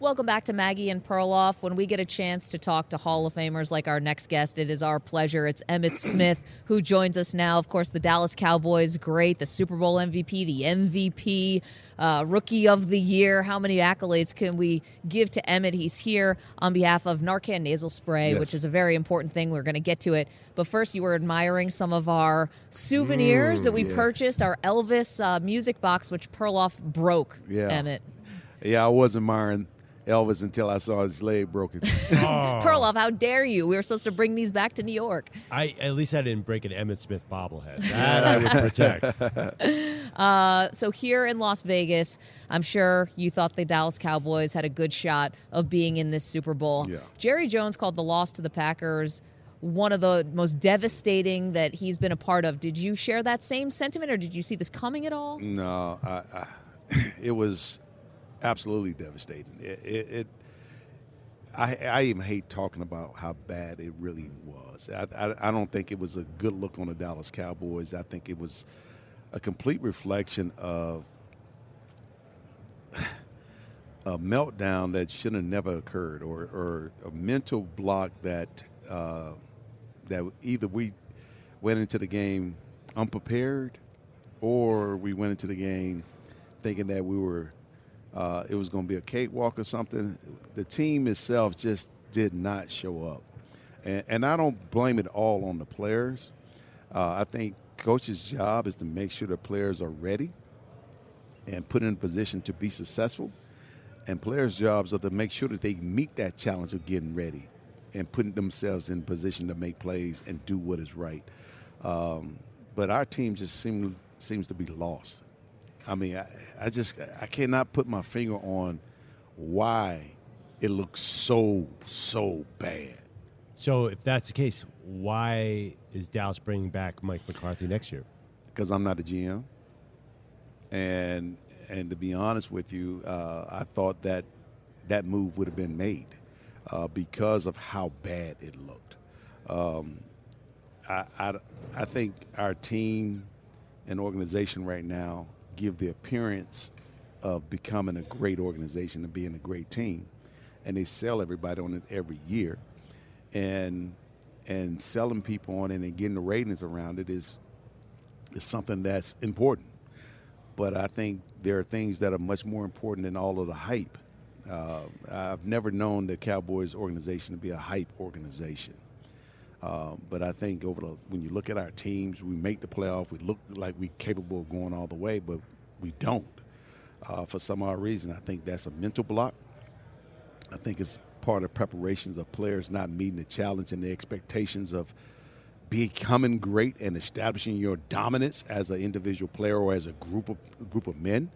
Welcome back to Maggie and Perloff. When we get a chance to talk to Hall of Famers like our next guest, it is our pleasure. It's Emmitt Smith who joins us now. Of course, the Dallas Cowboys, great, the Super Bowl MVP, the MVP, uh, Rookie of the Year. How many accolades can we give to Emmitt? He's here on behalf of Narcan nasal spray, Yes. which is a very important thing. We're going to get to it. But first, you were admiring some of our souvenirs Mm, that we yeah. purchased, our Elvis uh, music box, which Perloff broke. Yeah. Emmitt. Yeah, I was admiring Elvis until I saw his leg broken. Perloff, how dare you? We were supposed to bring these back to New York. I at least I didn't break an Emmitt Smith bobblehead. That I would protect. Uh, so here in Las Vegas, I'm sure you thought the Dallas Cowboys had a good shot of being in this Super Bowl. Yeah. Jerry Jones called the loss to the Packers one of the most devastating that he's been a part of. Did you share that same sentiment, or did you see this coming at all? no, I, I, it was absolutely devastating. It, it, it I, I even hate talking about how bad it really was. I, I, I don't think it was a good look on the Dallas Cowboys. I think it was a complete reflection of a meltdown that should have never occurred, or, or a mental block that uh, that either we went into the game unprepared, or we went into the game thinking that we were uh, it was going to be a cakewalk or something. The team itself just did not show up, and, and I don't blame it all on the players. Uh, I think coach's job is to make sure the players are ready and put in position to be successful. And players' jobs are to make sure that they meet that challenge of getting ready and putting themselves in position to make plays and do what is right. Um, but our team just seem, seems to be lost. I mean, I, I just I cannot put my finger on why it looks so so bad. So if that's the case, why is Dallas bringing back Mike McCarthy next year? because I'm not a GM. And and to be honest with you, uh, I thought that that move would have been made uh, because of how bad it looked. Um, I, I I think our team and organization right now give the appearance of becoming a great organization and being a great team, and they sell everybody on it every year, and and selling people on it and getting the ratings around it is is something that's important. But I think there are things that are much more important than all of the hype. Uh, I've never known the Cowboys organization to be a hype organization. Uh, but I think over the, when you look at our teams, we make the playoff. We look like we're capable of going all the way, but we don't. Uh, for some odd reason, I think that's a mental block. I think it's part of preparations of players not meeting the challenge and the expectations of becoming great and establishing your dominance as an individual player or as a group of group of men.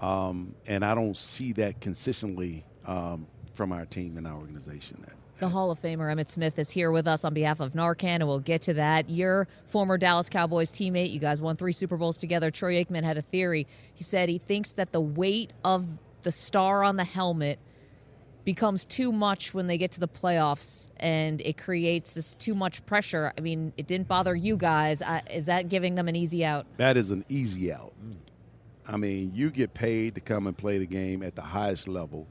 Um, and I don't see that consistently um, from our team and our organization. The Hall of Famer Emmitt Smith is here with us on behalf of Narcan, and we'll get to that. Your former Dallas Cowboys teammate, you guys won three Super Bowls together. Troy Aikman had a theory. He said he thinks that the weight of the star on the helmet becomes too much when they get to the playoffs, and it creates this too much pressure. I mean, it didn't bother you guys. Is that giving them an easy out? That is an easy out. I mean, you get paid to come and play the game at the highest level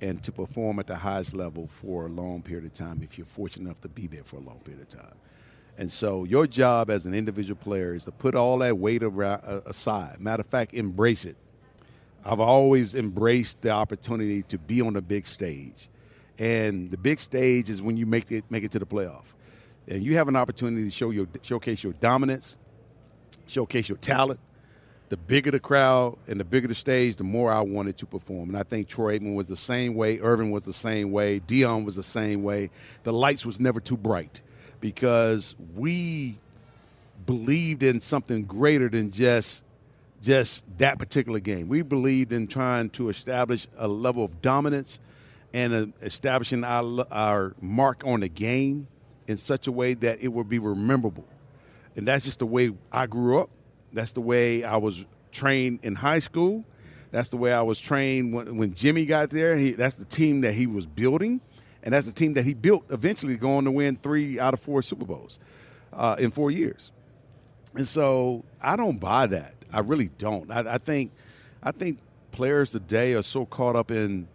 and to perform at the highest level for a long period of time if you're fortunate enough to be there for a long period of time. And so your job as an individual player is to put all that weight uh, aside. Matter of fact, embrace it. I've always embraced the opportunity to be on the big stage. And the big stage is when you make it make it to the playoff. and you have an opportunity to show your showcase your dominance, showcase your talent, the bigger the crowd and the bigger the stage, the more I wanted to perform. And I think Troy Aikman was the same way. Irvin was the same way. Deion was the same way. The lights was never too bright because we believed in something greater than just just that particular game. We believed in trying to establish a level of dominance and uh, establishing our, our mark on the game in such a way that it would be rememberable. And that's just the way I grew up. That's the way I was trained in high school. That's the way I was trained when, when Jimmy got there. He, that's the team that he was building, and that's the team that he built eventually going to win three out of four Super Bowls uh, in four years. And so I don't buy that. I really don't. I, I think I think players today are so caught up in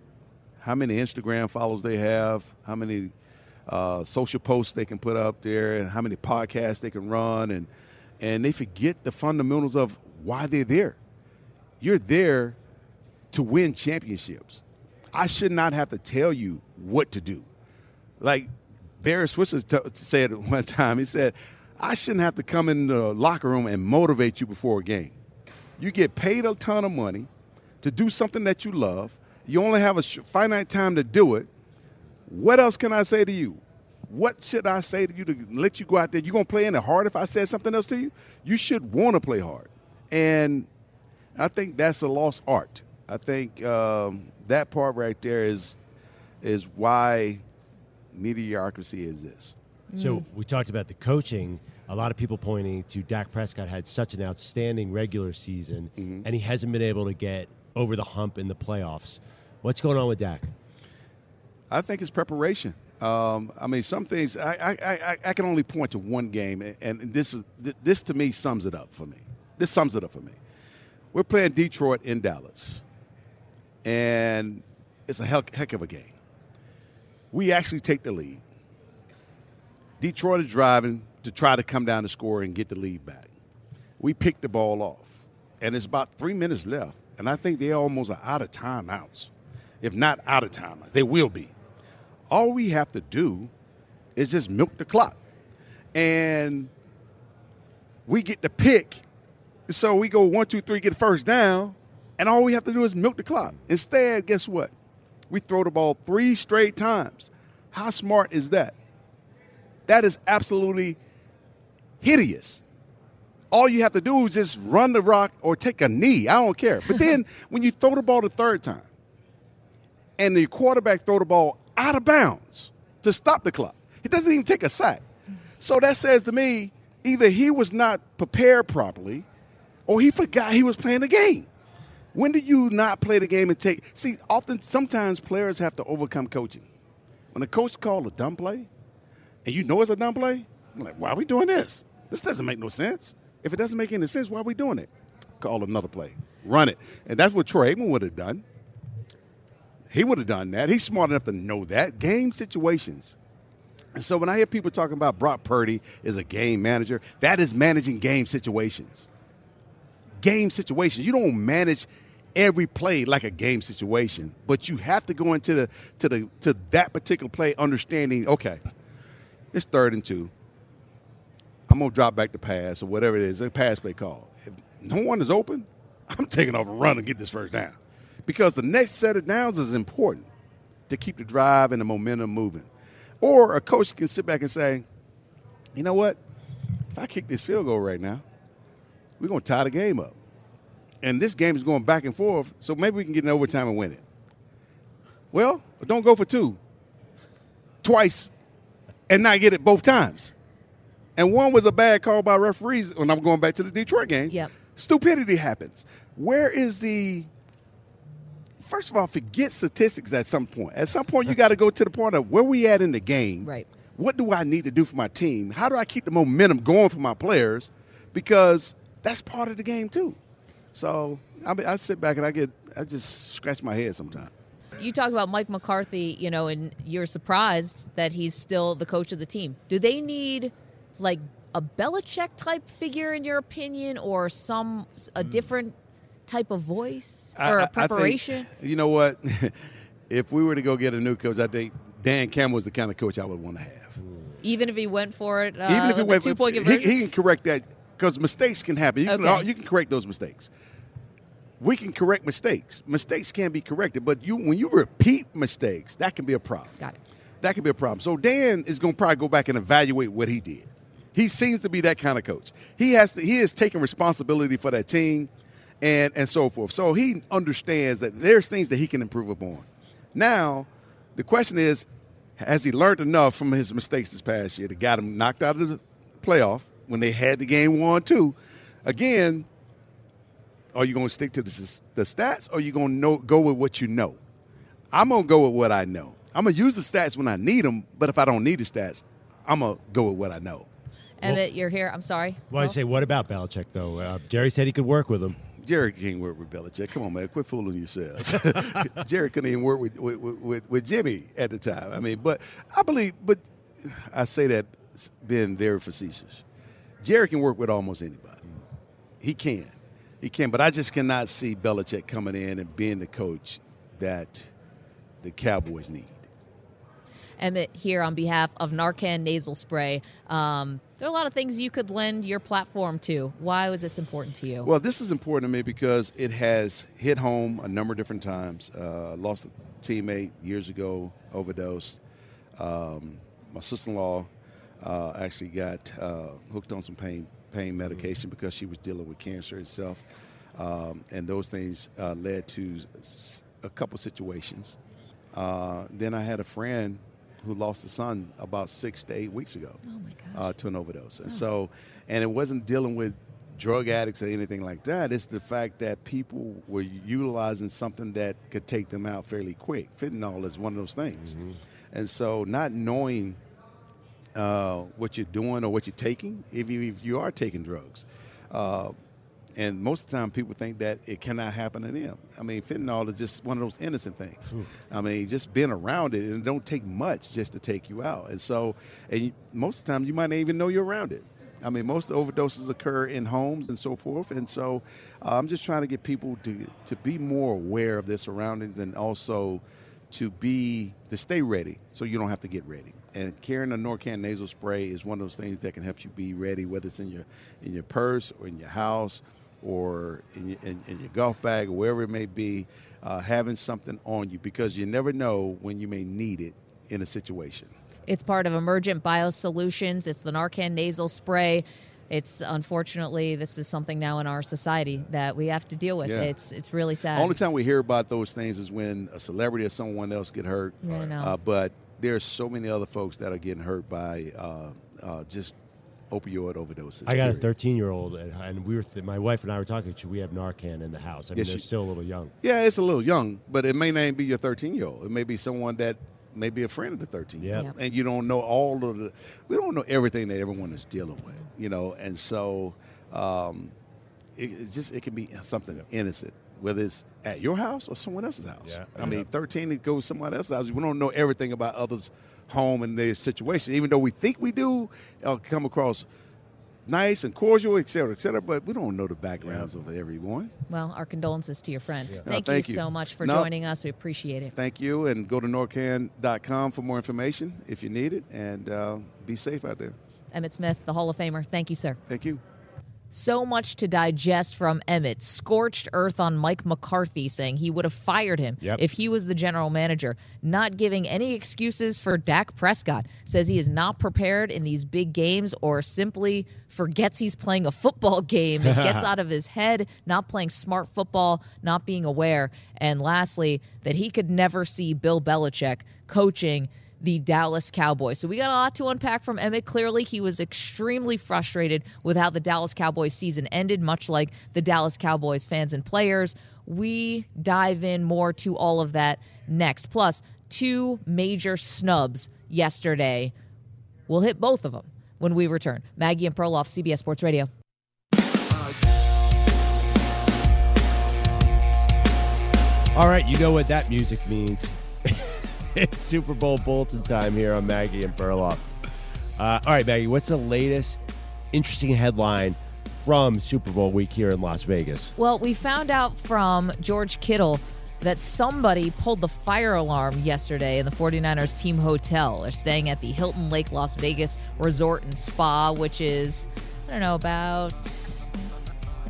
how many Instagram follows they have, how many uh, social posts they can put up there, and how many podcasts they can run, and and they forget the fundamentals of why they're there. You're there to win championships. I should not have to tell you what to do. Like Barry Switzer t- said one time, he said, I shouldn't have to come in the locker room and motivate you before a game. You get paid a ton of money to do something that you love. You only have a finite time to do it. What else can I say to you? What should I say to you to let you go out there? You're gonna play any hard if I said something else to you? You should want to play hard, and I think that's a lost art. I think um, that part right there is is why mediocrity exists. So we talked about the coaching. A lot of people pointing to Dak Prescott had such an outstanding regular season, Mm-hmm. and he hasn't been able to get over the hump in the playoffs. What's going on with Dak? I think it's preparation. Um, I mean, some things I, I, I, I can only point to one game, and- this is this to me sums it up for me. This sums it up for me. We're playing Detroit in Dallas, and it's a heck, heck of a game. We actually take the lead. Detroit is driving to try to come down the score and get the lead back. We pick the ball off, and it's about three minutes left, and I think they almost are out of timeouts. If not out of timeouts, they will be. All we have to do is just milk the clock, and we get the pick. So we go one, two, three, get the first down, and all we have to do is milk the clock. Instead, guess what? We throw the ball three straight times. How smart is that? That is absolutely hideous. All you have to do is just run the rock or take a knee. I don't care. But then when you throw the ball the third time and the quarterback throw the ball out of bounds to stop the clock, it doesn't even take a sack. So that says to me either he was not prepared properly or he forgot he was playing the game. When do you not play the game and take? See, often, sometimes players have to overcome coaching. When a coach calls a dumb play, and you know it's a dumb play, I'm like, why are we doing this? This doesn't make no sense. If it doesn't make any sense, why are we doing it? Call another play, run it, and that's what Troy Aikman would have done. He would have done that. He's smart enough to know that game situations. And so when I hear people talking about Brock Purdy is a game manager, that is managing game situations game situations. You don't manage every play like a game situation, but you have to go into the to the to that particular play understanding, okay, it's third and two. I'm gonna drop back the pass or whatever it is, a pass play call. If no one is open, I'm taking off a run and get this first down. Because the next set of downs is important to keep the drive and the momentum moving. Or a coach can sit back and say, you know what? If I kick this field goal right now, we're going to tie the game up. And this game is going back and forth, so maybe we can get an overtime and win it. Well, don't go for two twice and not get it both times. And one was a bad call by referees when I'm going back to the Detroit game. Yep. Stupidity happens. Where is the First of all, forget statistics at some point. At some point, you got to go to the point of where we at in the game. Right. What do I need to do for my team? How do I keep the momentum going for my players? Because that's part of the game too. So I, mean, I sit back and I get, I just scratch my head sometimes. You talk about Mike McCarthy, you know, and you're surprised that he's still the coach of the team. Do they need like a Belichick type figure in your opinion, or some a different type of voice or I- a I think- preparation? you know what? if we were to go get a new coach, I think Dan Campbell is the kind of coach I would want to have. Even if he went for it, uh, Even if he went, two point he, he can correct that because mistakes can happen. You, Okay. can, you can correct those mistakes. We can correct mistakes. Mistakes can be corrected, but you when you repeat mistakes, that can be a problem. Got it. That could be a problem. So Dan is going to probably go back and evaluate what he did. He seems to be that kind of coach. He has to, he is taking responsibility for that team, and and so forth. So he understands that there's things that he can improve upon. Now, the question is, has he learned enough from his mistakes this past year that got him knocked out of the playoff when they had the game one two? Again, are you going to stick to the, the stats, or are you going to know, go with what you know? I'm gonna go with what I know. I'm gonna use the stats when I need them, but if I don't need the stats, I'm gonna go with what I know. Emmitt, you're here. I'm sorry. Well, I Will? say, what about Belichick though? Uh, Jerry said he could work with him. Jerry can't work with Belichick. Come on, man, quit fooling yourselves. Jerry couldn't even work with, with, with, with Jimmy at the time. I mean, but I believe, but I say that being very facetious. Jerry can work with almost anybody. He can, he can. But I just cannot see Belichick coming in and being the coach that the Cowboys need. Emmitt here on behalf of Narcan nasal spray. Um, there are a lot of things you could lend your platform to. Why was this important to you? Well, this is important to me because it has hit home a number of different times. Uh, lost a teammate years ago, overdosed. Um, my sister-in-law uh, actually got uh, hooked on some pain pain medication because she was dealing with cancer itself, um, and those things uh, led to s- a couple situations. Uh, then I had a friend who lost a son about six to eight weeks ago oh my gosh. uh, to an overdose. And so, and it wasn't dealing with drug addicts or anything like that. It's the fact that people were utilizing something that could take them out fairly quick. Fentanyl is one of those things. And so, not knowing uh, what you're doing or what you're taking, if you, if you are taking drugs, uh, and most of the time people think that it cannot happen to them. I mean, fentanyl is just one of those innocent things. I mean, just being around it, and it don't take much just to take you out. And so, and most of the time you might not even know you're around it. I mean, most overdoses occur in homes and so forth. And so, uh, I'm just trying to get people to to be more aware of their surroundings and also to be to stay ready so you don't have to get ready. And carrying a Narcan nasal spray is one of those things that can help you be ready, whether it's in your in your purse or in your house or in your, in, in your golf bag or wherever it may be. Uh, having something on you because you never know when you may need it in a situation. It's part of Emergent Biosolutions. It's the Narcan nasal spray. It's unfortunately this is something now in our society that we have to deal with. Yeah. It's it's really sad. Only time we hear about those things is when a celebrity or someone else get hurt. Yeah, I know. Uh, but there's so many other folks that are getting hurt by uh, uh, just opioid overdoses. I got a 13 year old, and we were th- my wife and I were talking. Should we have Narcan in the house? I mean, Yes, they're you- still a little young. Yeah, it's a little young, but it may not even be your 13 year old. It may be someone that may be a friend of the 13 year old. Yep. And you don't know all of the, we don't know everything that everyone is dealing with, you know, and so um, it, it's just, it can be something innocent, whether it's at your house or someone else's house. Yeah. I mean, 13, it goes someone else's house. We don't know everything about others' home and their situation, even though we think we do, uh, come across nice and cordial, et cetera, et cetera, but we don't know the backgrounds of everyone. well, our condolences to your friend. Thank, thank you you. so much for No. joining us. We appreciate it. Thank you, and go to narcan.com for more information if you need it, and uh, be safe out there. Emmitt Smith, the Hall of Famer. Thank you, sir. Thank you. So much to digest from Emmitt. Scorched earth on Mike McCarthy, saying he would have fired him Yep. if he was the general manager. Not giving any excuses for Dak Prescott. Says he is not prepared in these big games or simply forgets he's playing a football game and gets out of his head, not playing smart football, not being aware. And lastly, that he could never see Bill Belichick coaching the Dallas Cowboys. So we got a lot to unpack from Emmitt. Clearly, he was extremely frustrated with how the Dallas Cowboys season ended, much like the Dallas Cowboys fans and players. We dive in more to all of that next. Plus, two major snubs yesterday. We'll hit both of them when we return. Maggie and Perloff, CBS Sports Radio. All right, you know what that music means. It's Super Bowl bulletin time here on Maggie and Perloff. Uh, all right, Maggie, what's the latest interesting headline from Super Bowl week here in Las Vegas? Well, we found out from George Kittle that somebody pulled the fire alarm yesterday in the 49ers team hotel. They're staying at the Hilton Lake Las Vegas Resort and Spa, which is, I don't know, about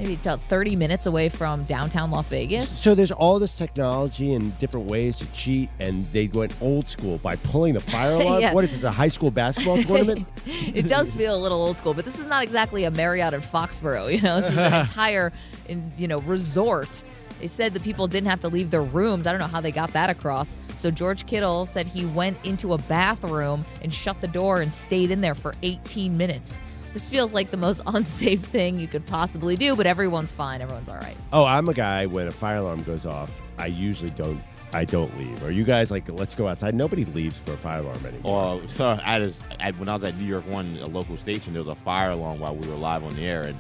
maybe about 30 minutes away from downtown Las Vegas. So there's all this technology and different ways to cheat, and they went old school by pulling the fire alarm. Yeah. What is this, a high school basketball tournament? it does feel a little old school, but this is not exactly a Marriott in Foxborough. You know, this is an entire, in, you know, resort. They said the people didn't have to leave their rooms. I don't know how they got that across. So George Kittle said he went into a bathroom and shut the door and stayed in there for 18 minutes. This feels like the most unsafe thing you could possibly do, but everyone's fine. Everyone's all right. oh, I'm a guy when a fire alarm goes off, I usually don't. I don't leave. Are you guys like, let's go outside? Nobody leaves for a fire alarm anymore. Oh, or so I just, I, when I was at New York One, a local station, there was a fire alarm while we were live on the air, and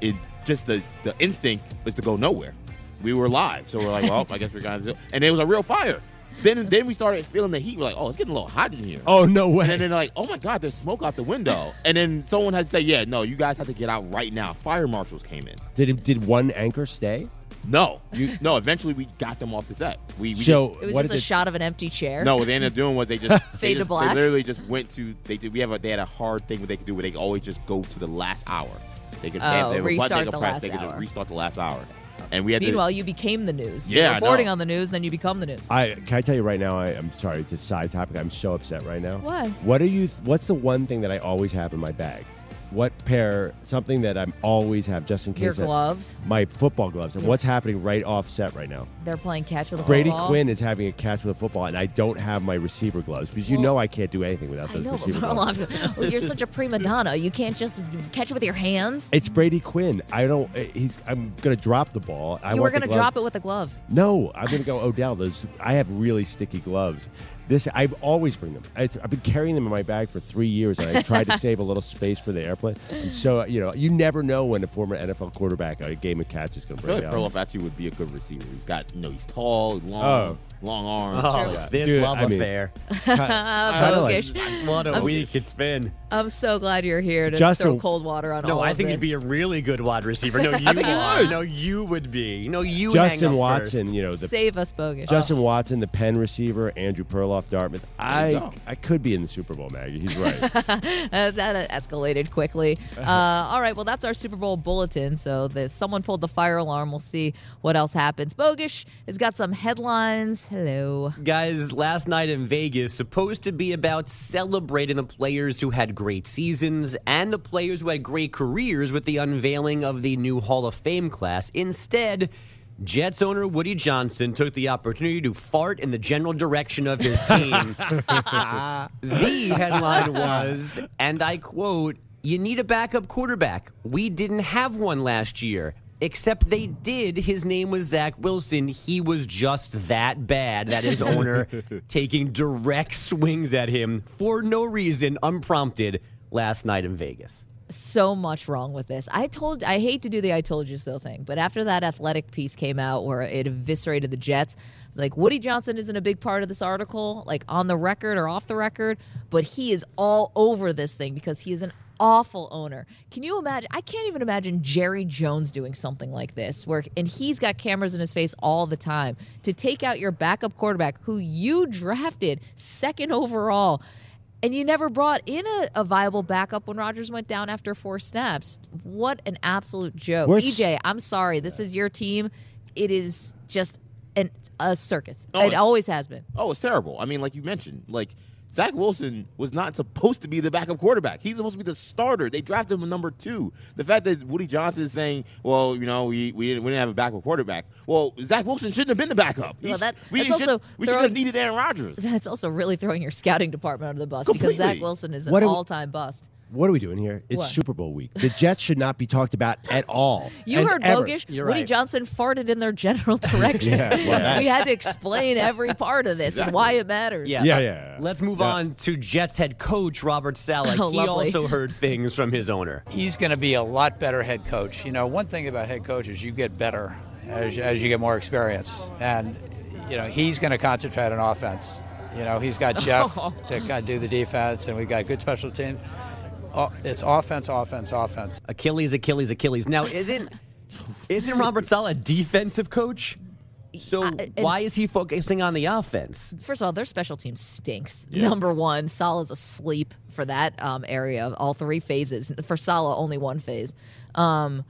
it just the the instinct was to go nowhere. We were live, so we're like, well, I guess we're gonna, do and it was a real fire. Then then we started feeling the heat. We're like, oh, it's getting a little hot in here. oh no way! And then they're like, oh my God, there's smoke out the window. and then someone had to say, yeah, no, you guys have to get out right now. Fire marshals came in. did did one anchor stay? No, you, no. Eventually, we got them off the set. We, we So just, It was what just a they- shot of an empty chair. no. What they ended up doing was they just they Fade to just- black? They literally just went to they did. We have a they had a hard thing where they could do where they could always just go to the last hour. They could Oh, have they have a button they restart could the press. last They could just restart the last hour. And we had Meanwhile, to. you became the news. Yeah, You're reporting know. on the news, then you become the news. I can I tell you right now. I, I'm sorry to side topic. I'm so upset right now. Why? What are you? What's the one thing that I always have in my bag? What pair? Something that I'm always have just in case. Your that- gloves. my football gloves. And what's happening right off set right now? They're playing catch with a Brady football. Quinn is having a catch with a football, and I don't have my receiver gloves because you Well, know I can't do anything without I those know, but receiver gloves. Perloff, well, you're such a prima donna. You can't just catch it with your hands. It's Brady Quinn. I don't. eh, He's. I'm gonna drop the ball. I you were want the going to glove- drop it with the gloves. No, I'm gonna go Odell. Those. I have really sticky gloves. This. I always bring them. I, I've been carrying them in my bag for three years, and I tried to save a little space for the airplane. And so uh, you know, you never know when a former NFL quarterback a game of catch is gonna I feel break like out. Perloff actually would be a good receiver. He's got you know he's tall, long, Oh. long arms. Oh, Yeah. this Dude, love I mean- affair. Kinda like- What a I'm week s- it's been. I'm so glad you're here to Justin- throw cold water on all this. No, I of think this. you'd be a really good wide receiver. No, you think you are. would. No, you would be. No, you hang Justin up Watson. first. You know the Save us, Bogish. Justin Watson, the Penn receiver, Andrew Perloff, Dartmouth. I go. I could be in the Super Bowl, Maggie. He's right. That escalated quickly. Uh, all right, well, that's our Super Bowl bulletin. So the, someone pulled the fire alarm. We'll see what else happens. Bogish has got some headlines. Hello. Guys, last night in Vegas, supposed to be about celebrating the players who had great seasons and the players who had great careers with the unveiling of the new Hall of Fame class. Instead, Jets owner Woody Johnson took the opportunity to fart in the general direction of his team. the headline was, and I quote, You need a backup quarterback. We didn't have one last year. Except they did. His name was Zach Wilson. He was just that bad that his owner taking direct swings at him for no reason, unprompted, last night in Vegas. So much wrong with this. I told I hate to do the I told you so thing, but after that athletic piece came out where it eviscerated the Jets, it's like Woody Johnson isn't a big part of this article, like on the record or off the record, but he is all over this thing because he is an awful owner. Can you imagine? I can't even imagine Jerry Jones doing something like this where and he's got cameras in his face all the time to take out your backup quarterback who you drafted second overall and you never brought in a, a viable backup when Rodgers went down after four snaps. What an absolute joke. We're EJ, I'm sorry. This is your team. It is just an, a circus. Oh, it always has been. Oh, it's terrible. I mean, like you mentioned, like Zach Wilson was not supposed to be the backup quarterback. He's supposed to be the starter. They drafted him number two. The fact that Woody Johnson is saying, "Well, you know, we, we didn't we didn't have a backup quarterback." Well, Zach Wilson shouldn't have been the backup. He Well, that- sh- we that's should, also we should have needed Aaron Rodgers. That's also really throwing your scouting department under the bus because Zach Wilson is an all time bust. What are we doing here? It's What? Super Bowl week. The Jets should not be talked about at all. You and heard ever. Bogish. You're Woody right. Johnson farted in their general direction. Yeah, well, that- we had to explain every part of this and why it matters. Yeah, Yeah, let- yeah. Let's move Yeah. on to Jets head coach Robert Saleh. Oh, he lovely. also heard things from his owner. he's going to be a lot better head coach. You know, one thing about head coaches, you get better as, as you get more experience. And, you know, he's going to concentrate on offense. You know, he's got Jeff oh. to kind of do the defense, and we've got good special team. Oh, It's offense, offense, offense. Achilles, Achilles, Achilles. Now, isn't isn't Robert Saleh a defensive coach? So I- and- why is he focusing on the offense? First of all, their special team stinks. Number one, Saleh's asleep for that um, area of all three phases. For Salah, only one phase. Um,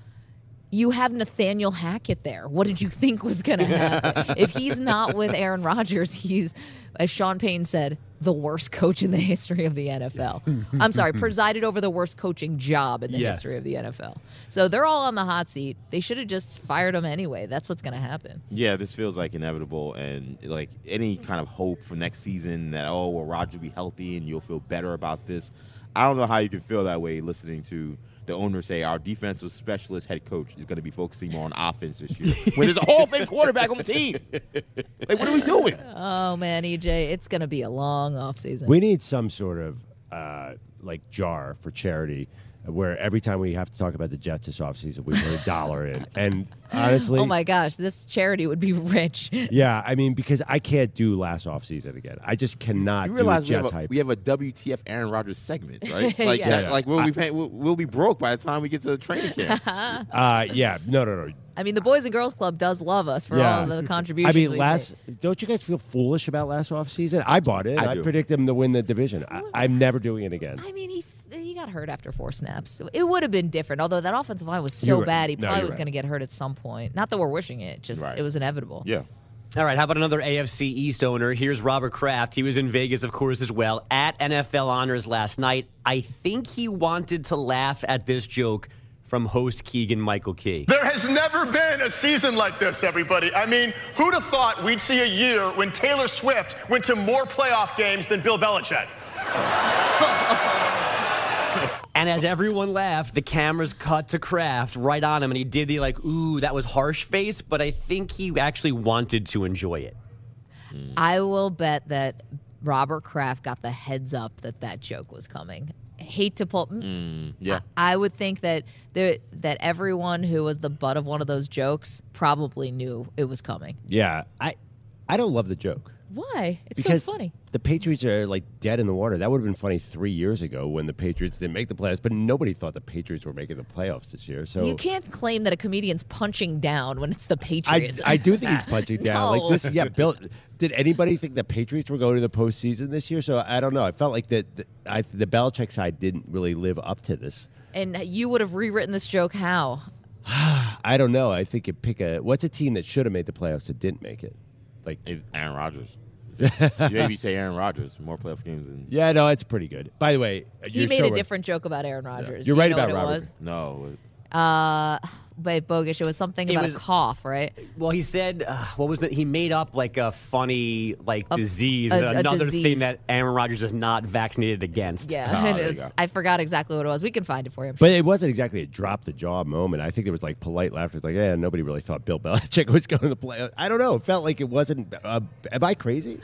you have Nathaniel Hackett there. What did you think was going to happen? if he's not with Aaron Rodgers, he's, as Sean Payton said, the worst coach in the history of the NFL. I'm sorry, presided over the worst coaching job in the Yes. history of the NFL. So they're all on the hot seat. They should have just fired him anyway. That's what's going to happen. Yeah, this feels like inevitable, and like any kind of hope for next season that oh, well, Roger will be healthy and you'll feel better about this. I don't know how you can feel that way listening to the owner say our defensive specialist head coach is going to be focusing more on offense this year when there's a Hall of Fame quarterback on the team. Like, what are we doing? Oh man, EJ, it's going to be a long offseason. We need some sort of uh, like jar for charity where every time we have to talk about the Jets this offseason, we put a dollar in. And honestly, Oh my gosh, this charity would be rich. yeah, I mean, because I can't do last offseason again. I just cannot You do realize we have, a, we have a WTF Aaron Rodgers segment, right? Like, Yeah. that, Yeah. like we'll be paying, we'll, we'll be broke by the time we get to the training camp. uh, yeah, no, no, no. I mean, the Boys and Girls Club does love us for Yeah. all the contributions. I mean, we last. Don't you guys feel foolish about last offseason? I bought it. I I, predict them to win the division. I, I'm never doing it again. I mean, he he got hurt after four snaps. It would have been different. Although that offensive line was so right. bad, he probably you're was right. going to get hurt at some point. Not that we're wishing it, just Right. it was inevitable. Yeah. All right, how about another AFC East owner? Here's Robert Kraft. He was in Vegas, of course, as well, at NFL Honors last night. I think he wanted to laugh at this joke from host Keegan Michael Key. There has never been a season like this, everybody. I mean, who'd have thought we'd see a year when Taylor Swift went to more playoff games than Bill Belichick? And as everyone laughed, the cameras cut to Kraft right on him, and he did the like, ooh, that was harsh face, but I think he actually wanted to enjoy it. I will bet that Robert Kraft got the heads up that that joke was coming. Hate to pull. Mm, mm, yeah. I would think that there, that everyone who was the butt of one of those jokes probably knew it was coming. Yeah, I, I don't love the joke. Why? It's because so funny. the Patriots are like dead in the water. That would have been funny three years ago when the Patriots didn't make the playoffs, but nobody thought the Patriots were making the playoffs this year. So You can't claim that a comedian's punching down when it's the I, Patriots. I do think he's punching down. No. Like this, yeah. Bill, did anybody think the Patriots were going to the postseason this year? So I don't know. I felt like that the, I, the Belichick side didn't really live up to this. and you would have rewritten this joke how? I don't know. I think you pick a what's a team that should have made the playoffs that didn't make it. Like If Aaron Rodgers. you maybe say Aaron Rodgers more playoff games than yeah, no, it's pretty good. By the way, He made show a different joke about Aaron Rodgers. You're Do you right know about what Robert. no. Was? Uh, wait, bogus. It was something It about was- a cough, right? Well, he said, uh, what was that? He made up like a funny like A- disease, a- a another disease. thing that Aaron Rodgers is not vaccinated against. Yeah, Oh, it there you is. go. I forgot exactly what it was. We can find it for you. But it wasn't exactly a drop the jaw moment. I think there was like polite laughter. It's like, yeah, nobody really thought Bill Belichick was going to play. I don't know. It felt like it wasn't. Uh, am I crazy?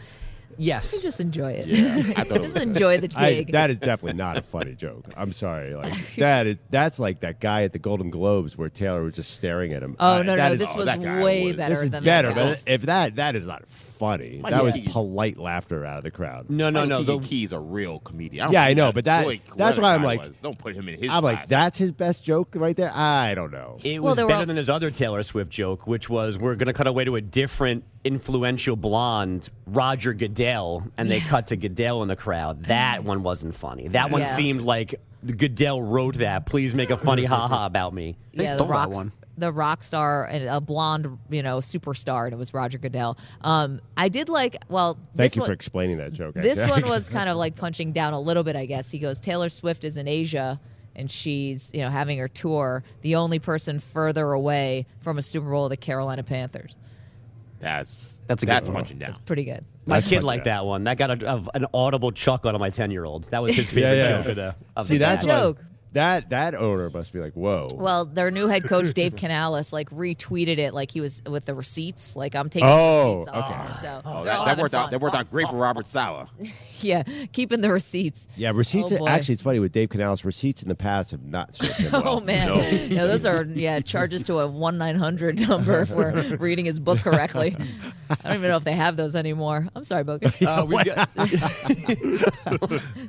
Yes. You just enjoy it. Yeah, I thought just enjoy the I, that is definitely not a funny joke. I'm sorry. Like that is that's like that guy at the Golden Globes where Taylor was just staring at him. oh Uh, no, that no, is- this oh, was that way was- better this is than better. that. But if that that is not funny, Mike that was Keegan- polite laughter out of the crowd. No, no, Michael no. Keegan The, Key's a real comedian. don't Yeah, I know, that but that- Blake, that's why I'm like- was, don't put him in his. I'm like, that's his best joke right there. I don't know. it Well, was there better all- than his other Taylor Swift joke, which was we're going to cut away to a different influential blonde, Roger Goodell, and they cut to Goodell in the crowd. That one wasn't funny. That one Yeah. seemed like Goodell wrote that. Please make a funny haha about me. They yeah, the stole that rock, one. the rock star and a blonde, you know, superstar, and it was Roger Goodell. Um, I did like. Well, Thank this you one, for explaining that joke. This actually. one was kind of like punching down a little bit, I guess. He goes, Taylor Swift is in Asia and she's, you know, having her tour. The only person further away from a Super Bowl are the Carolina Panthers. That's That's a good that's one. punching down. Pretty good. My That's kid funny. liked that one. That got a, a- an audible chuckle out of my 10 year old. That was his favorite Yeah, yeah. joke of the, of See, the that's day. what- joke. That that owner must be like, whoa. Well, their new head coach Dave Canales like retweeted it like he was with the receipts. Like I'm taking Oh, receipts. off. okay. So Oh, that, that having worked out. That worked out great for Robert Saleh. Yeah, keeping the receipts. yeah, receipts. Oh, actually, it's funny with Dave Canales. Receipts in the past have not well. Oh man, no. those are yeah charges to a one nine hundred number if we're reading his book correctly. I don't even know if they have those anymore. I'm sorry, Bogus. Uh, got,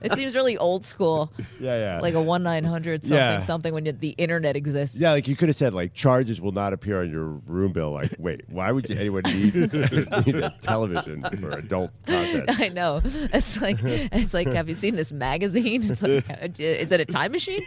It seems really old school, Yeah, yeah. like a one nine 900 something Yeah. something when you, the internet exists. Yeah, like you could have said, like charges will not appear on your room bill. Like, wait, why would you, anyone need, need a television for adult content? I know. It's like it's like. Have you seen this magazine? It's like, uh, is it a time machine?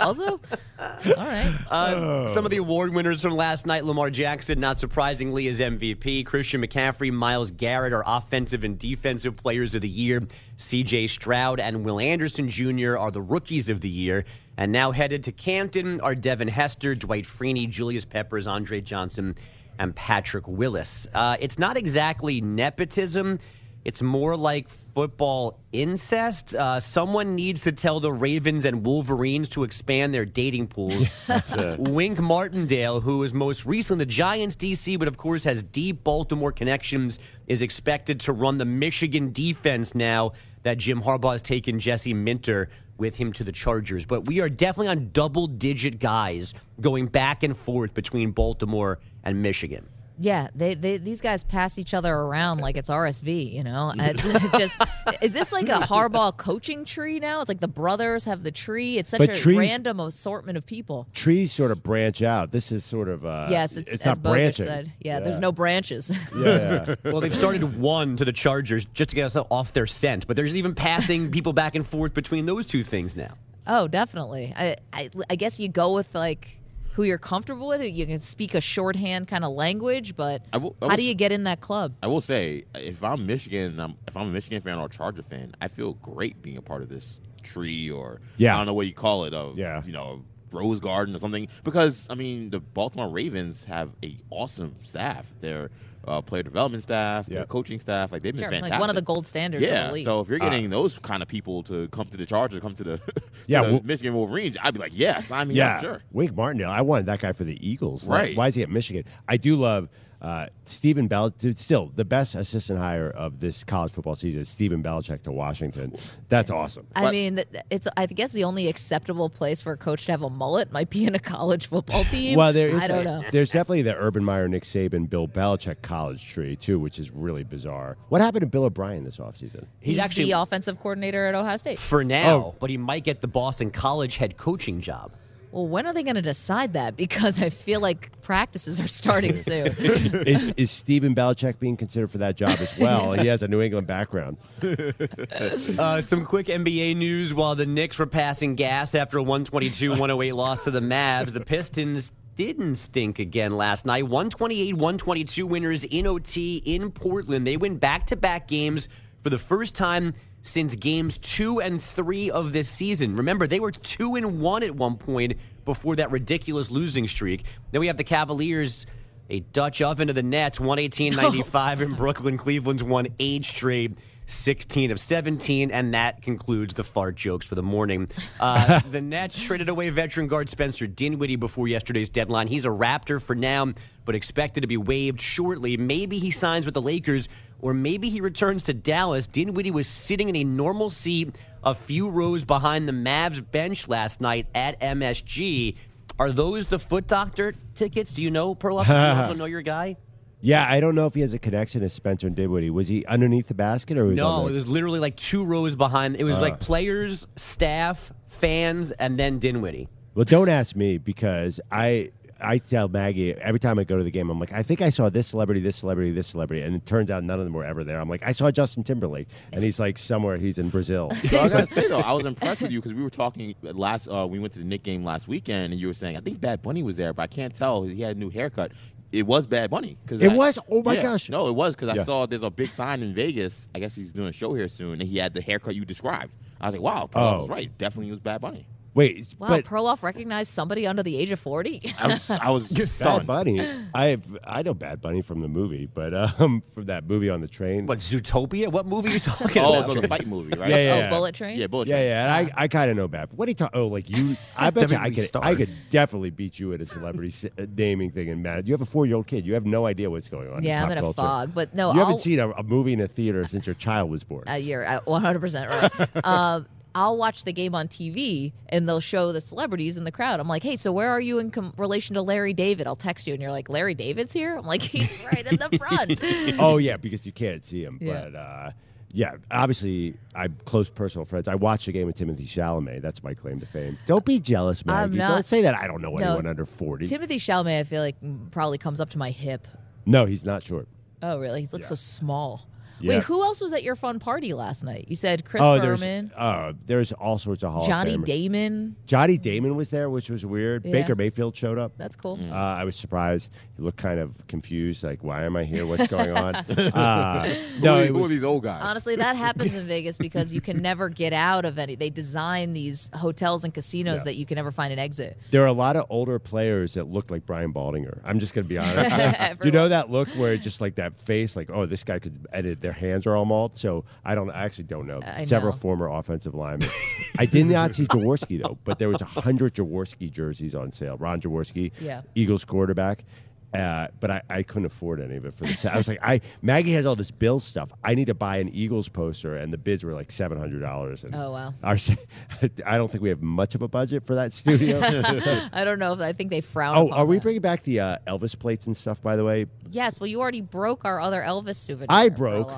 also, all right. Uh, some of the award winners from last night Lamar Jackson, not surprisingly, is MVP. Christian McCaffrey, Myles Garrett are offensive and defensive players of the year. CJ Stroud and Will Anderson Jr. are the rookies of the year. And now headed to Canton are Devin Hester, Dwight Freeney, Julius Peppers, Andre Johnson, and Patrick Willis. Uh, it's not exactly nepotism. It's more like football incest. Uh, someone needs to tell the Ravens and Wolverines to expand their dating pools. Wink Martindale, who is most recently the Giants DC, but of course has deep Baltimore connections, is expected to run the Michigan defense now that Jim Harbaugh has taken Jesse Minter with him to the Chargers. But we are definitely on double digit guys going back and forth between Baltimore and Michigan. Yeah, they, they these guys pass each other around like it's RSV. You know, it's just is this like a Harbaugh coaching tree now? It's like the brothers have the tree. It's such But a trees- random assortment of people. Trees sort of branch out. This is sort of uh, yes, it's, as not Bogut branching. said. Yeah, there's no branches. Yeah, yeah. Well, they've started one to the Chargers just to get us off their scent, but there's even passing people back and forth between those two things now. oh, definitely. I, I I guess you go with like who you're comfortable with. You can speak a shorthand kind of language, but I will- I how do you get in that club? I will say, if I'm Michigan, I'm, if I'm a Michigan fan or a Charger fan, I feel great being a part of this tree or Yeah. I don't know what you call it, of Yeah. you know, Rose Garden or something. Because I mean, the Baltimore Ravens have a awesome staff. Their uh, player development staff, their Yeah. coaching staff, like they've been Sure, fantastic. like one of the gold standards of Yeah, the league. so if you're getting those kind of people to come to the Chargers, come to the, to Yeah, the well- Michigan Wolverines, I'd be like, yeah, sign me yeah. up, sure. Wink Martindale. I wanted that guy for the Eagles. Like, Right. why is he at Michigan? I do love uh, Stephen Bell. Still, the best assistant hire of this college football season is Stephen Belichick to Washington. That's awesome. I But- mean, it's I guess the only acceptable place for a coach to have a mullet might be in a college football team. Well, there is. I don't know. There's definitely the Urban Meyer, Nick Saban, Bill Belichick college tree too, which is really bizarre. What happened to Bill O'Brien this offseason? He's, He's actually- the offensive coordinator at Ohio State. For now, Oh. but he might get the Boston College head coaching job. Well, when are they going to decide that? Because I feel like practices are starting soon. is is Stephen Belichick being considered for that job as well? he has a New England background. Uh, some quick NBA news while the Knicks were passing gas after a 122 108 loss to the Mavs. The Pistons didn't stink again last night. 128 122 winners in OT in Portland. They win back to back games for the first time since games two and three of this season. Remember, they were two and one at one point before that ridiculous losing streak. Then we have the Cavaliers. A Dutch oven to the Nets, 118.95 in Brooklyn. Cleveland's won eight straight. 16 of 17, and that concludes the fart jokes for the morning. Uh, the Nets traded away veteran guard Spencer Dinwiddie before yesterday's deadline. He's a Raptor for now, but expected to be waived shortly. Maybe he signs with the Lakers, or maybe he returns to Dallas. Dinwiddie was sitting in a normal seat a few rows behind the Mavs bench last night at MSG. Are those the foot doctor tickets? Do you know, Perloff? Do you also know your guy? Yeah, I don't know if he has a connection to Spencer and Dinwiddie. Was he underneath the basket or was No, the- it was literally like two rows behind. It was Uh. like players, staff, fans, and then Dinwiddie. Well, don't ask me because I I tell Maggie every time I go to the game, I'm like, I think I saw this celebrity, this celebrity, this celebrity, and it turns out none of them were ever there. I'm like, I saw Justin Timberlake, and he's like somewhere, he's in Brazil. So I gotta say though, I was impressed with you because we were talking last. Uh, we went to the Knick game last weekend, and you were saying I think Bad Bunny was there, but I can't tell. He had a new haircut. It was Bad Bunny. Cause It I- was? Oh, my Yeah. gosh. No, it was because I saw there's a big sign in Vegas. I guess he's doing a show here soon, and he had the haircut you described. I was like, wow, Oh. was right. Definitely was Bad Bunny. Wait, Wow, but Perloff recognized somebody under the age of 40? I was, I was Bad stunned. Bunny, I I know Bad Bunny from the movie, but um, from that movie on the train. What Zootopia? What movie are you talking Oh, about? no, the fight movie, right? Yeah, yeah, oh, yeah. Bullet Train? Yeah, Bullet Yeah, Train. yeah, and I, I kind of know Bad. What do you talk? Oh, like you? I bet you I WWE could, star. I could definitely beat you at a celebrity s- uh, naming thing in Mad. You have a four year old kid. You have no idea what's going on. Yeah, in I'm pop in a culture. fog. But no, You I'll, haven't seen a, a movie in a theater since your child was born. Uh, you're uh, 100% right. uh, I'll watch the game on TV and they'll show the celebrities in the crowd. I'm like, hey, so where are you in com- relation to Larry David? I'll text you and you're like, Larry David's here? I'm like, he's right in the front. oh yeah, because you can't see him. Yeah. But uh, Yeah, obviously, I'm close personal friends. I watched a game with Timothy Chalamet. That's my claim to fame. Don't be jealous, I'm not- Don't say that I don't know No, anyone under 40. Timothy Chalamet, I feel like probably comes up to my hip. no, he's not short. Oh, really? He looks so small. Yeah. Wait, who else was at your fun party last night? You said Chris oh, there's Berman, uh, there's all sorts of Hall Johnny of Damon. Johnny Damon was there, which was weird. Yeah. Baker Mayfield showed up. That's cool. Uh, I was surprised. He looked kind of confused, like, "Why am I here? What's going on?" uh, Who, no, are, it who are these old guys? Honestly, that happens in Vegas because you can never get out of any. They design these hotels and casinos Yeah. that you can never find an exit. there are a lot of older players that look like Brian Baldinger. I'm just going to be honest. you know that look where it's just like that face, like, "Oh, this guy could edit." Their hands are all mauled. So I don't. I actually don't know. I Several know. former offensive linemen. I did not see Jaworski though, but there was a hundred Jaworski jerseys on sale. Ron Jaworski, Yeah. Eagles quarterback. Uh, but I, I couldn't afford any of it for the set. I was like, I Maggie has all this Bills stuff. I need to buy an Eagles poster, and the bids were like seven hundred dollars. Oh, wow. Our, I don't think we have much of a budget for that studio. I don't know I think they frown. oh, are we that. bringing back the uh, Elvis plates and stuff? By the way, Yes. Well, you already broke our other Elvis souvenir. I broke.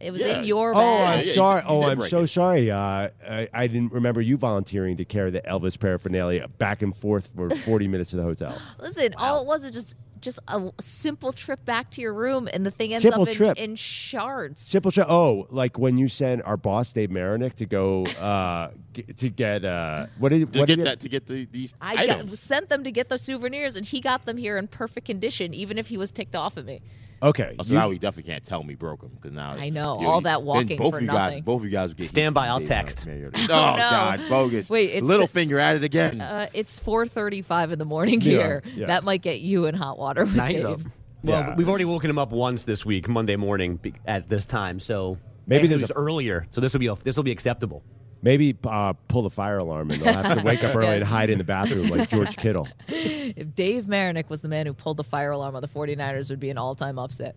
Orloff. It was Yeah. in your room Oh, bag. I'm yeah, sorry. you Oh, did I'm break so it. sorry. Uh, I, I didn't remember you volunteering to carry the Elvis paraphernalia back and forth for 40 minutes to the hotel. Listen, all it was is just just a simple trip back to your room, and the thing ends Simple up in, trip. in shards. Simple show. Oh, like when you sent our boss Dave Marinick to go uh, g- to get uh, what did to what get did that to get the, these I got, items. sent them to get the souvenirs, and he got them here in perfect condition, even if he was ticked off at me. Okay, so you- now he definitely can't tell me broke him because now I know, you- all you- that walking both for of you guys, nothing. both of you guys get Stand by, I'll text. Oh, Oh, no. God, bogus. Wait, it's- little finger at it again. Uh, it's 4:35 in the morning Yeah, here. yeah. That might get you in hot water. with Nice. Dave. Well, Yeah. we've already woken him up once this week, Monday morning at this time. So Maybe maybe this a- earlier. So this will be a, this will be acceptable. Maybe uh, pull the fire alarm and they'll have to wake up early and hide in the bathroom like George Kittle. If Dave Marinick was the man who pulled the fire alarm on the 49ers, it would be an all-time upset.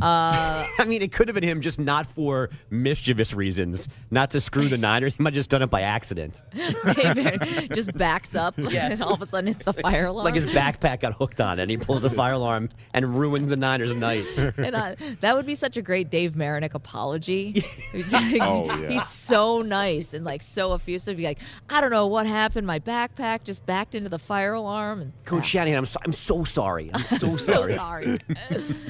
Uh, I mean, it could have been him just not for mischievous reasons, not to screw the Niners. He might have just done it by accident. Dave Marinick just backs up, and all of a sudden it's the fire alarm. Like his backpack got hooked on it, and he pulls a fire alarm and ruins the Niners' night. And uh, that would be such a great Dave Marinick apology. Oh, yeah. He's so nice and like so effusive. Be like, I don't know what happened. My backpack just backed into the fire alarm. And Coach Shanahan, I'm so, I'm so sorry. I'm so so sorry. sorry.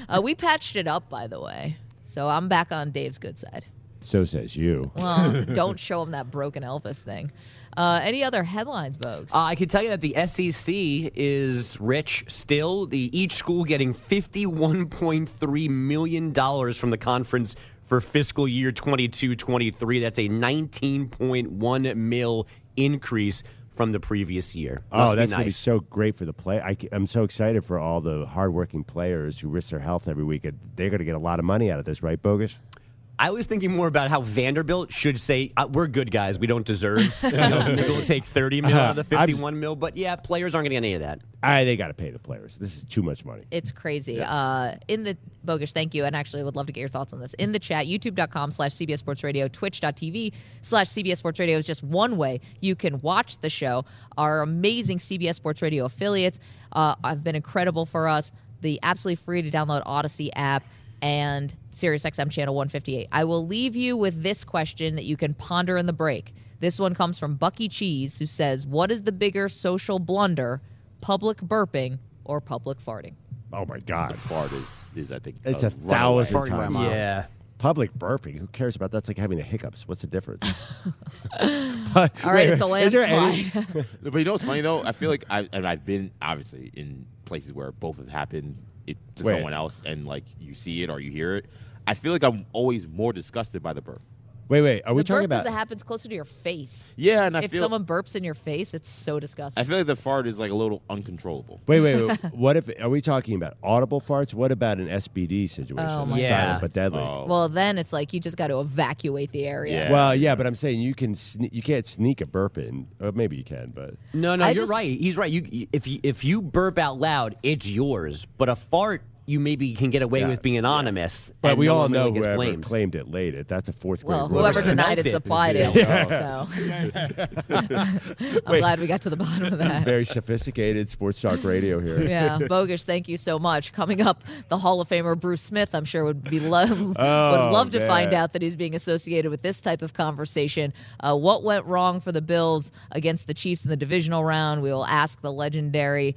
uh, we patched it up, by the way. So I'm back on Dave's good side. So says you. Well, don't show him that broken Elvis thing. Uh, any other headlines, Bogues? Uh, I can tell you that the SEC is rich still. The each school getting $51.3 million from the conference for fiscal year 22-23. That's a 19.1 mil increase from the previous year. Oh, Must be that's going to be so great for the play. I, am so excited for all the hardworking players who risk their health every week. They're going to get a lot of money out of this, right, Bogus? I was thinking more about how Vanderbilt should say, uh, "We're good guys. We don't deserve. You know, maybe we'll take thirty mil out of the I'm- fifty-one mil." But yeah, players aren't going to get any of that. I, they got to pay the players. This is too much money. It's crazy. Uh, in the bogus, thank you. And actually, I would love to get your thoughts on this. In the chat, youtube.com slash CBS Sports Radio, twitch.tv slash CBS Sports Radio is just one way you can watch the show. Our amazing CBS Sports Radio affiliates uh, have been incredible for us. The absolutely free to download Odyssey app and SiriusXM channel 158. I will leave you with this question that you can ponder in the break. This one comes from Bucky Cheese, who says, What is the bigger social blunder, public burping or public farting? Oh my God, Fart is, is I think it's a runaway. thousand times. Yeah. Public burping. Who cares about that? that's like having the hiccups? What's the difference? But- All right, wait, it's a wait, is there any- landslide. But you know what's funny though? I feel like I and I've been obviously in places where both have happened it, to Wait. someone else, and like you see it or you hear it. I feel like I'm always more disgusted by the burp. Wait, wait. Are we the talking burp about? is that happens closer to your face. Yeah, and I if feel someone burps in your face, it's so disgusting. I feel like the fart is like a little uncontrollable. Wait, wait, wait. what if? Are we talking about audible farts? What about an SBD situation? Oh, my God. Silent but deadly. Oh. well, then it's like you just got to evacuate the area. Yeah. Well, yeah, but I'm saying you can sne- you can't sneak a burp in. Or maybe you can, but No, no, I you're just- right. He's right. You if you if you burp out loud, it's yours. But a fart, you maybe can get away Yeah, with being anonymous. But we no all one really know gets whoever blamed. claimed it laid it. That's a fourth grade. Well, rule. whoever denied it supplied it. Yeah. So I'm glad we got to the bottom of that. Very sophisticated sports talk radio here. Yeah, Bogish, thank you so much. Coming up, the Hall of Famer Bruce Smith, I'm sure would be lo- would Oh, love to find out that he's being associated with this type of conversation. Uh, what went wrong for the Bills against the Chiefs in the divisional round? We will ask the legendary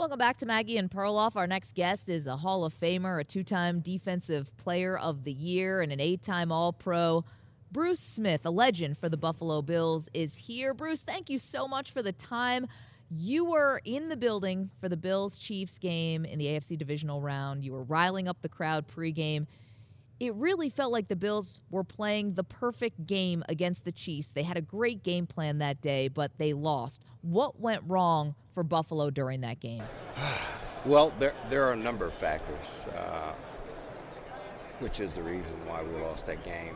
Welcome back to Maggie and Perloff. Our next guest is a Hall of Famer, a two time Defensive Player of the Year, and an eight time All Pro. Bruce Smith, a legend for the Buffalo Bills, is here. Bruce, thank you so much for the time. You were in the building for the Bills Chiefs game in the AFC divisional round. You were riling up the crowd pregame. It really felt like the Bills were playing the perfect game against the Chiefs. They had a great game plan that day, but they lost. What went wrong for Buffalo during that game? Well, there, there are a number of factors, uh, which is the reason why we lost that game.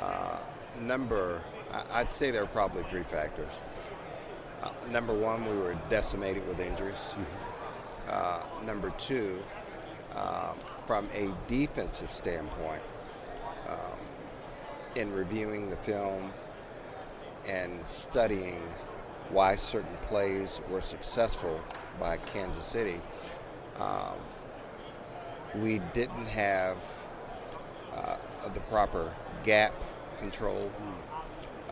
Uh, number, I- I'd say there are probably three factors. Uh, number one, we were decimated with injuries. Uh, number two, um, from a defensive standpoint, um, in reviewing the film and studying why certain plays were successful by Kansas City, um, we didn't have uh, the proper gap control.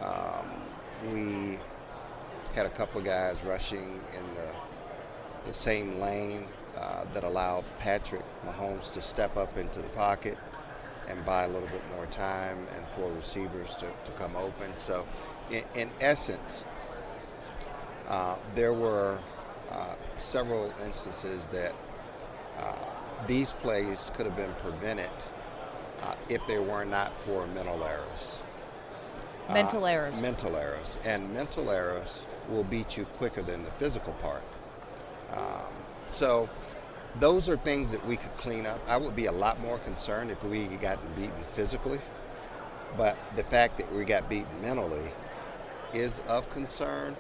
Um, we had a couple of guys rushing in the, the same lane uh, that allowed Patrick Mahomes to step up into the pocket and buy a little bit more time and for receivers to, to come open. So, in, in essence, uh, there were uh, several instances that uh, these plays could have been prevented uh, if they were not for mental errors. Mental errors. Mental errors. And mental errors will beat you quicker than the physical part. Um, so those are things that we could clean up. I would be a lot more concerned if we had gotten beaten physically. But the fact that we got beaten mentally is of concern,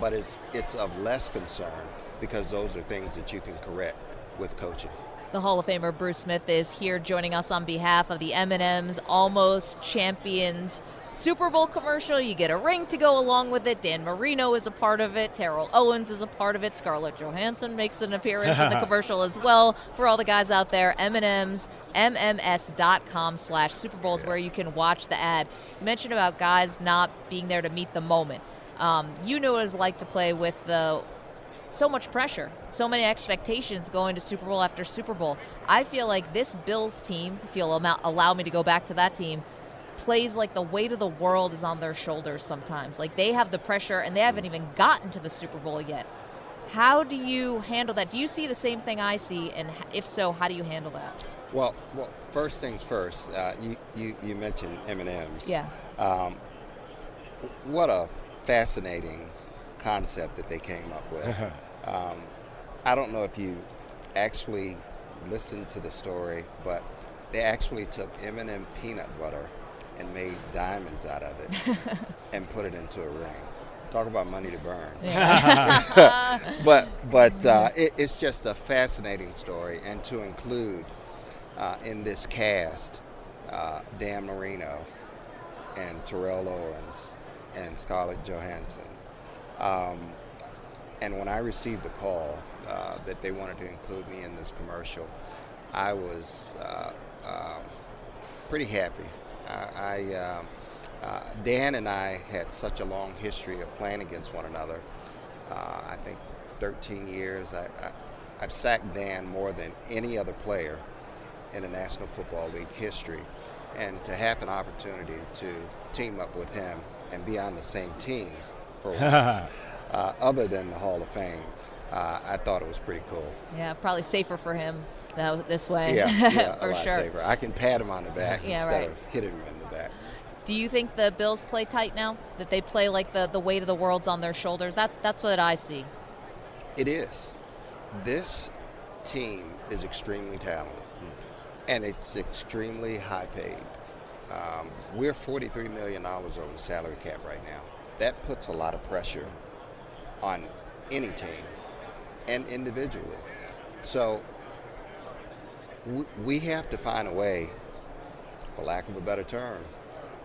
but it's, it's of less concern because those are things that you can correct with coaching. The Hall of Famer Bruce Smith is here joining us on behalf of the M&M's Almost Champions Super Bowl commercial. You get a ring to go along with it. Dan Marino is a part of it. Terrell Owens is a part of it. Scarlett Johansson makes an appearance in the commercial as well. For all the guys out there, M&M's, MMS.com slash Super Bowls where you can watch the ad. You mentioned about guys not being there to meet the moment. Um, you know what it's like to play with the so much pressure, so many expectations going to Super Bowl after Super Bowl. I feel like this Bills team, if you'll allow me to go back to that team, plays like the weight of the world is on their shoulders sometimes. Like they have the pressure and they haven't even gotten to the Super Bowl yet. How do you handle that? Do you see the same thing I see? And if so, how do you handle that? Well, well, first things first. Uh, you, you you mentioned M and M's. Yeah. Um, what a fascinating concept that they came up with. um, I don't know if you actually listened to the story, but They actually took M&M peanut butter and made diamonds out of it and put it into a ring. Talk about money to burn. but but uh, it, it's just a fascinating story, and to include uh, in this cast uh, Dan Marino and Terrell Owens and Scarlett Johansson. Um, and when I received the call uh, that they wanted to include me in this commercial, I was uh, um, pretty happy. I, um, uh, Dan and I had such a long history of playing against one another. Uh, I think 13 years. I, I, I've sacked Dan more than any other player in the National Football League history. And to have an opportunity to team up with him and be on the same team for once, uh, other than the Hall of Fame, uh, I thought it was pretty cool. Yeah, probably safer for him though this way. Yeah, yeah for a sure. safer. I can pat him on the back Yeah, instead right. of hitting him in the back. Do you think the Bills play tight now? That they play like the, the weight of the world's on their shoulders? That that's what I see. It is. This team is extremely talented, and it's extremely high paid. Um, we're $43 million over the salary cap right now. That puts a lot of pressure on any team and individually. So we, have to find a way, for lack of a better term,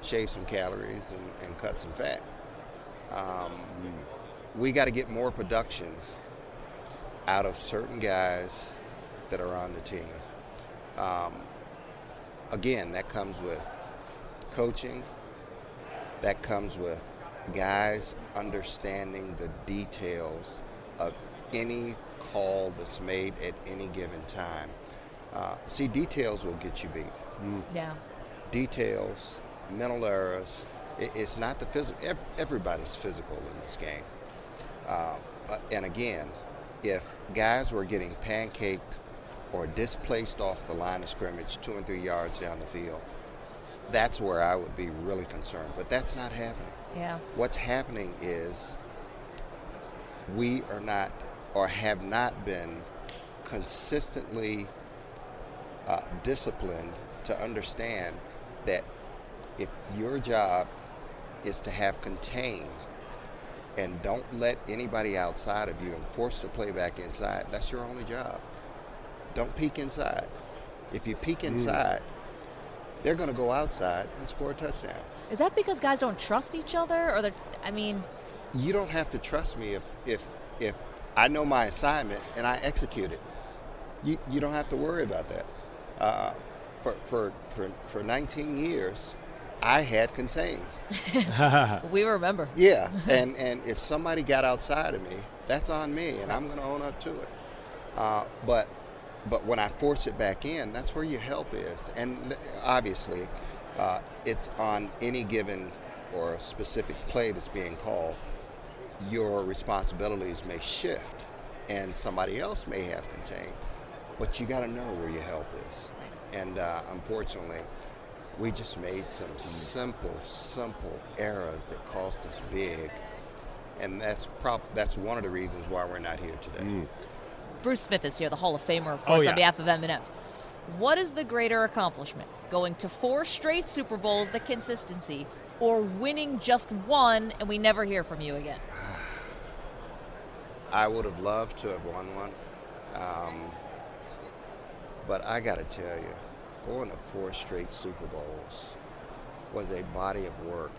shave some calories and, and cut some fat. Um, we got to get more production out of certain guys that are on the team. Um, again, that comes with coaching, that comes with guys understanding the details of any call that's made at any given time. Uh, see, details will get you beat. Yeah. Details, mental errors. It, it's not the physical. Ev- everybody's physical in this game. Uh, uh, and again, if guys were getting pancaked or displaced off the line of scrimmage two and three yards down the field, that's where I would be really concerned. But that's not happening. Yeah. What's happening is we are not or have not been consistently uh, disciplined to understand that if your job is to have contained and don't let anybody outside of you and force the play back inside, that's your only job. Don't peek inside. If you peek inside, they're going to go outside and score a touchdown. Is that because guys don't trust each other, or they're? I mean, you don't have to trust me if if if I know my assignment and I execute it. You you don't have to worry about that. Uh, for for for for 19 years, I had contained. we remember. Yeah, and and if somebody got outside of me, that's on me, and I'm going to own up to it. Uh, but but when I force it back in, that's where your help is, and obviously, uh, it's on any given or specific play that's being called. Your responsibilities may shift, and somebody else may have contained, but you got to know where your help is. And uh, unfortunately, we just made some simple, simple errors that cost us big, and that's prob- that's one of the reasons why we're not here today. Bruce Smith is here, the Hall of Famer, of Oh, course, yeah. on behalf of M&M's. What is the greater accomplishment? Going to four straight Super Bowls, the consistency, or winning just one and we never hear from you again? I would have loved to have won one, um, but I got to tell you, going to four straight Super Bowls was a body of work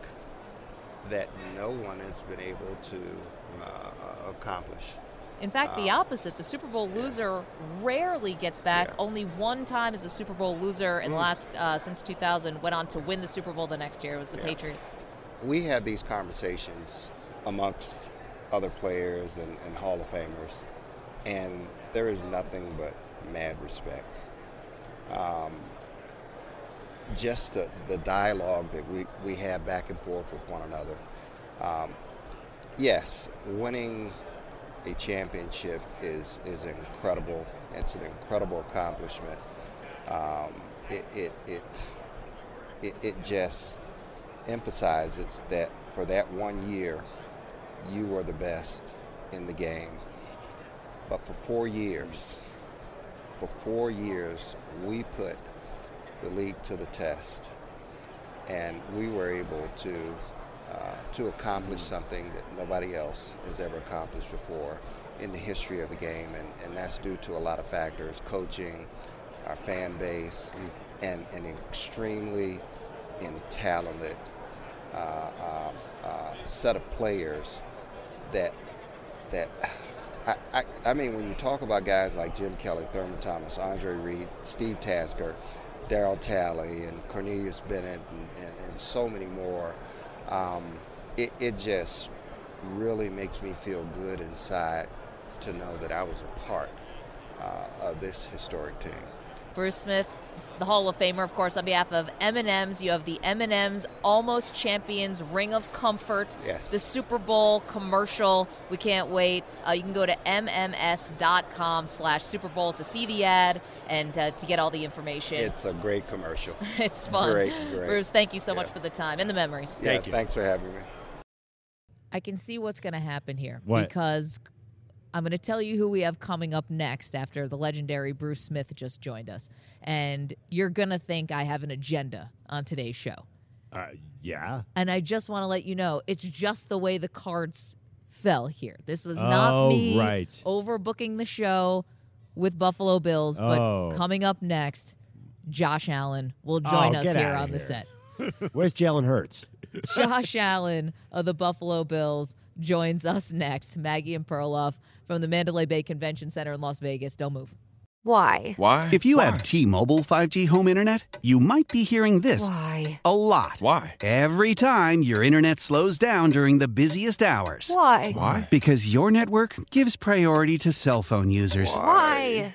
that no one has been able to uh, accomplish. In fact, the Um, opposite. The Super Bowl loser rarely gets back. Only one time is the Super Bowl loser in the Mm. last uh, since 2000 went on to win the Super Bowl the next year. It was the Yeah. Patriots. we have these conversations amongst other players and, and Hall of Famers, and there is nothing but mad respect. Um, just the, the dialogue that we, we have back and forth with one another. Um, yes, winning a championship is, is incredible. It's an incredible accomplishment. Um, it, it, it, it, it just emphasizes that for that one year, you were the best in the game. But for four years, for four years, we put the league to the test, and we were able to uh, to accomplish something that nobody else has ever accomplished before in the history of the game, and, and that's due to a lot of factors: coaching, our fan base, and an extremely talented uh, uh, uh, set of players that that I, I, I, mean when you talk about guys like Jim Kelly, Thurman Thomas, Andre Reed, Steve Tasker, Daryl Talley, and Cornelius Bennett, and, and, and so many more, um, it, it just really makes me feel good inside to know that I was a part uh, of this historic team. Bruce Smith, the Hall of Famer, of course, on behalf of M&M's. You have the M&M's Almost Champions Ring of Comfort. Yes. The Super Bowl commercial. We can't wait. Uh, you can go to mms.com slash Super Bowl to see the ad and uh, to get all the information. It's a great commercial. it's fun. Great, great. Bruce, thank you so yeah. much for the time and the memories. Yeah, Thank you. Thanks for having me. I can see what's going to happen here What? because I'm going to tell you who we have coming up next after the legendary Bruce Smith just joined us. And you're going to think I have an agenda on today's show. Uh, yeah. And I just want to let you know it's just the way the cards fell here. This was not Oh, me right. overbooking the show with Buffalo Bills, but Oh. coming up next, Josh Allen will join Oh, us here on the set. Where's Jalen Hurts? Josh Allen of the Buffalo Bills joins us next. Maggie and Perloff from the Mandalay Bay Convention Center in Las Vegas. Don't move. Why? Why? If you have T-Mobile 5G home internet, you might be hearing this Why? a lot. Why? Every time your internet slows down during the busiest hours. Why? Why? Because your network gives priority to cell phone users. Why?